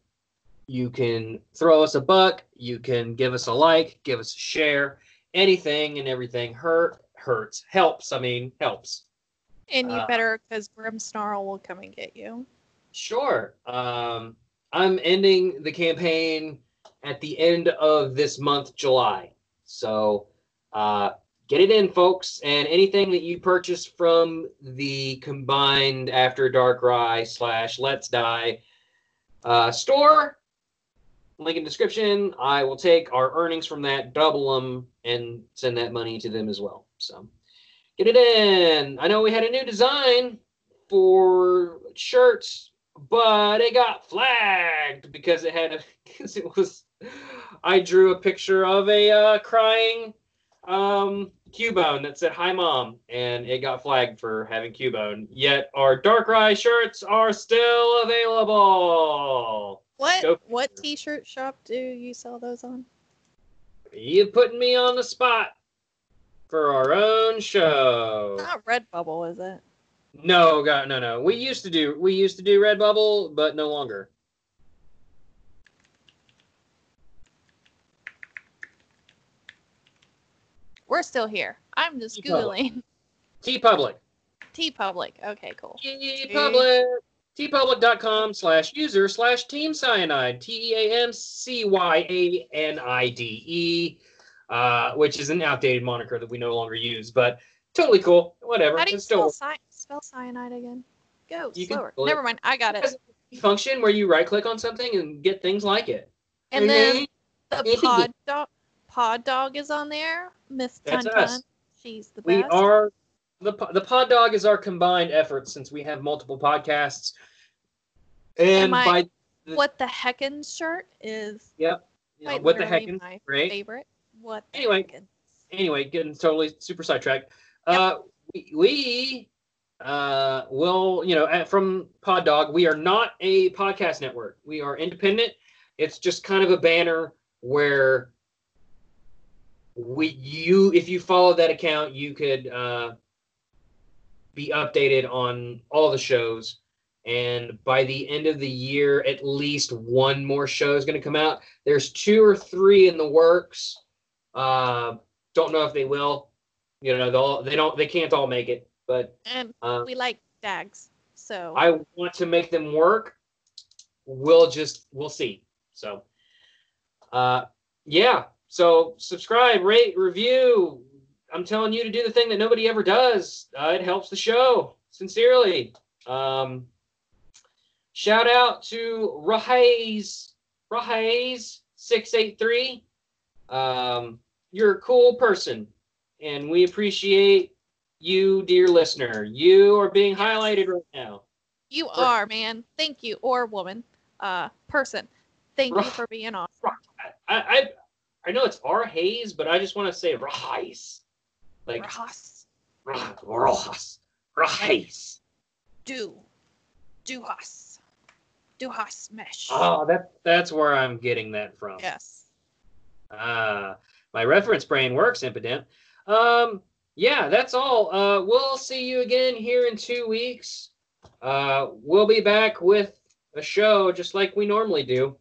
You can throw us a buck. You can give us a like, give us a share. Anything and everything hurt hurts helps. I mean helps. And you Uh, better, because Grim Snarl will come and get you. Sure. Um, I'm ending the campaign at the end of this month, July. So uh, get it in, folks. And anything that you purchase from the combined After Darkrai slash Let's Die uh, store, link in description. I will take our earnings from that, double them, and send that money to them as well. So get it in. I know we had a new design for shirts, but it got flagged because it had a because it was I drew a picture of a uh, crying um, Cubone that said "Hi, Mom," and it got flagged for having Cubone. Yet our dark Darkrai shirts are still available. What Go- what t-shirt shop do you sell those on? You putting me on the spot for our own show. Not Redbubble, is it? No, God, no, no. We used to do we used to do Redbubble, but no longer. We're still here. I'm just TeePublic. googling TeePublic. T Public. Okay, cool. T Public. teepublic.com slash user slash team cyanide T E A M C Y A N I D E, uh, which is an outdated moniker that we no longer use, but totally cool. Whatever. How do you It's spell, cy- spell cyanide again? Go You slower. Never mind. I got it. a function where you right click on something and get things like it. And then the Mhm. pod dog, pod dog is on there. Miss Tun That's Tun. us. She's the we best. are the the pod dog is our combined effort since we have multiple podcasts and my- by What the heckin' shirt is you know, what the heckin? heck my great favorite. What the Anyway. heckin'. anyway getting totally super sidetracked uh we, we uh will you know at, from pod dog we are not a podcast network we are independent it's just kind of a banner where we you if you follow that account you could uh be updated on all the shows. And by the end of the year at least one more show is going to come out. There's two or three in the works. Uh don't know if they will. You know they'll they don't they can't all make it but And uh, we like dags. So. I want to make them work. We'll just we'll see. So uh yeah so subscribe rate review i'm telling you to do the thing that nobody ever does uh, it helps the show sincerely um shout out to Rahays Rahays 683 um you're a cool person and we appreciate you dear listener you are being highlighted right now you are, man. Thank you. Or woman. Uh person. Thank you for being awesome. I, I I know it's R Hayes, but I just want to say Rahais. Like Rojas. Rah-. Rahais. Do. Duhas. Duhas mesh. Oh, that that's where I'm getting that from. Yes. Ah, my reference brain works, impotent. Um, yeah, that's all. Uh, we'll see you again here in two weeks. Uh, we'll be back with a show just like we normally do.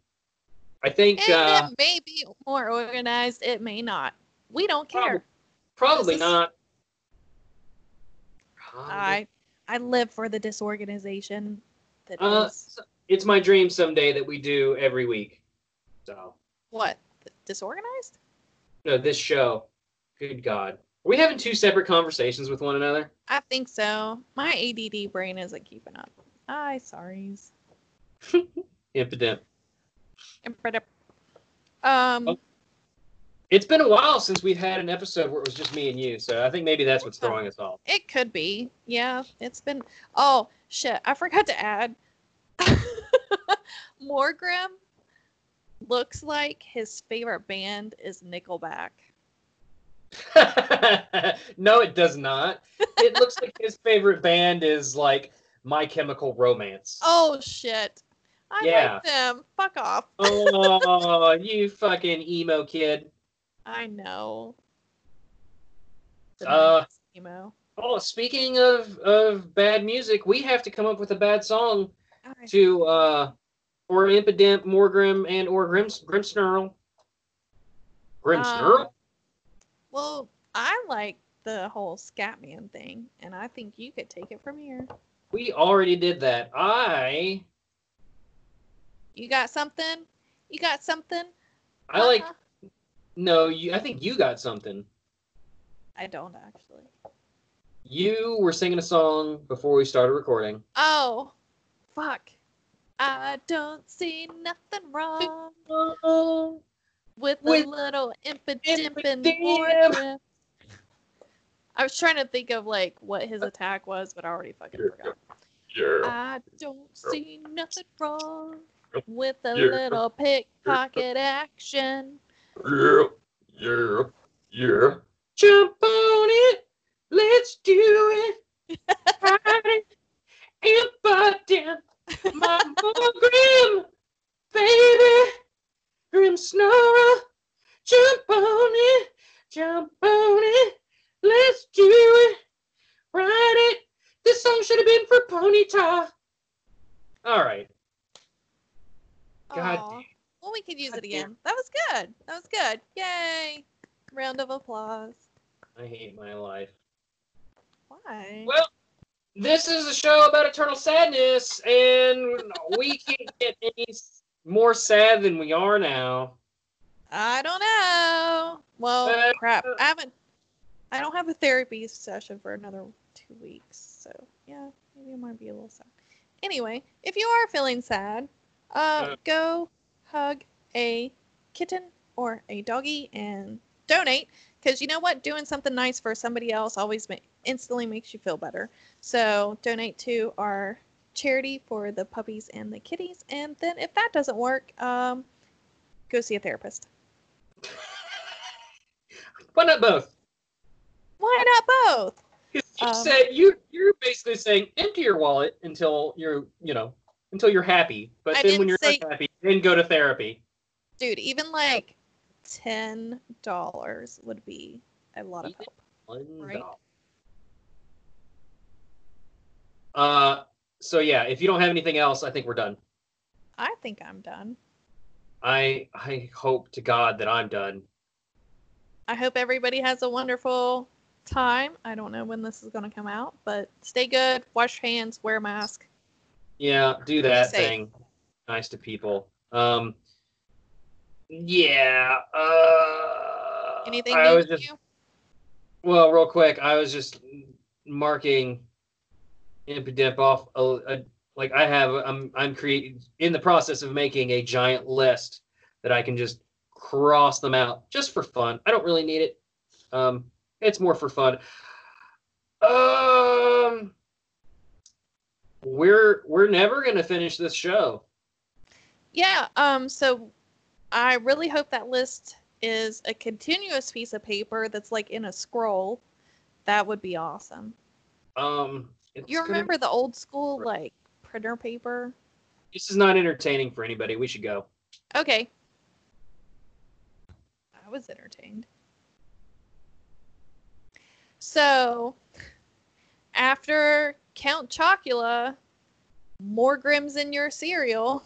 I think And uh, it may be more organized. It may not. We don't care. probably is- not. I I live for the disorganization that Uh, is it's my dream someday that we do every week. So, what disorganized. no, this show. Good God, are we having two separate conversations with one another? I think so. My ADD brain isn't keeping up. I sorries. Impotent. Um, Oh. It's been a while since we've had an episode where it was just me and you, so I think maybe that's what's throwing us off. it could be. Yeah, it's been. Oh shit! I forgot to add. Morgrem looks like his favorite band is Nickelback. no, it does not. It looks like his favorite band is like My Chemical Romance. Oh shit! I Yeah. like them. Fuck off. Oh, you fucking emo kid. I know. The Uh, emo. Oh, speaking of of bad music, we have to come up with a bad song I- to uh or Impident, Morgrem, and or Grims Grimmsnarl. Grimmsnarl? Um, Well, I like the whole Scatman thing, and I think you could take it from here. we already did that. I You got something? You got something? I like Uh-huh. no, you I think you got something. I don't actually. You were singing a song before we started recording. Oh, fuck. I don't see nothing wrong with a With little impidimp impidimp. I was trying to think of like what his attack was, but I already fucking forgot. Yeah. I don't see nothing wrong with a Yeah. little pickpocket action. Yeah, yeah, yeah. Jump on it. Let's do it. Ride it. And butt down. My Grim. Baby. Grim Snorer. Jump on it. Jump on it. Let's do it. Ride it. This song should have been for Ponyta. All right. God damn. Well, we could use God it damn. again. That was good. That was good. Yay! Round of applause. I hate my life. Why? Well, this is a show about eternal sadness, and we can't get any more sad than we are now. I don't know. Well, Uh, crap. I haven't. I don't have a therapy session for another two weeks, so yeah, maybe I might be a little sad. Anyway, if you are feeling sad, uh, Uh. go hug a kitten or a doggy and donate. Because you know what, doing something nice for somebody else always ma- instantly makes you feel better. So donate to our charity for the puppies and the kitties, and then if that doesn't work, um, go see a therapist. Why not both? Why not both? You Um, said you you're basically saying empty your wallet until you're you know until you're happy, but I then when you're say- not happy, then go to therapy. Dude, even like ten dollars would be a lot of help. One Right. dollar. Uh, so yeah, if you don't have anything else, I think we're done. I think I'm done. I I hope to God that I'm done. I hope everybody has a wonderful time. I don't know when this is going to come out, but stay good, wash your hands, wear a mask. Yeah, do that thing. Nice to people. Um. Yeah. Uh. Anything I was just you? well, real quick. I was just marking Impidimp off. A, a, like I have. I'm I'm creating in the process of making a giant list that I can just cross them out just for fun. I don't really need it. Um, it's more for fun. Um, we're we're never gonna finish this show. Yeah, um so I really hope that list is a continuous piece of paper that's like in a scroll. That would be awesome. Um, You gonna- remember the old school like printer paper? this is not entertaining for anybody. We should go. Okay. I was entertained. So, after Count Chocula, more Grims in your cereal.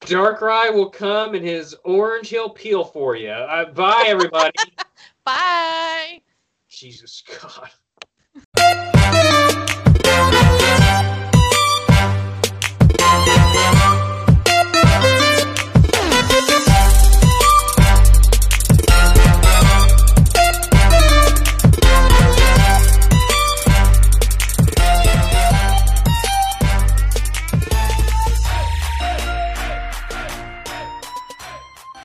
Darkrai will come and his orange he'll peel for you. Uh, bye, everybody. Bye. Jesus God.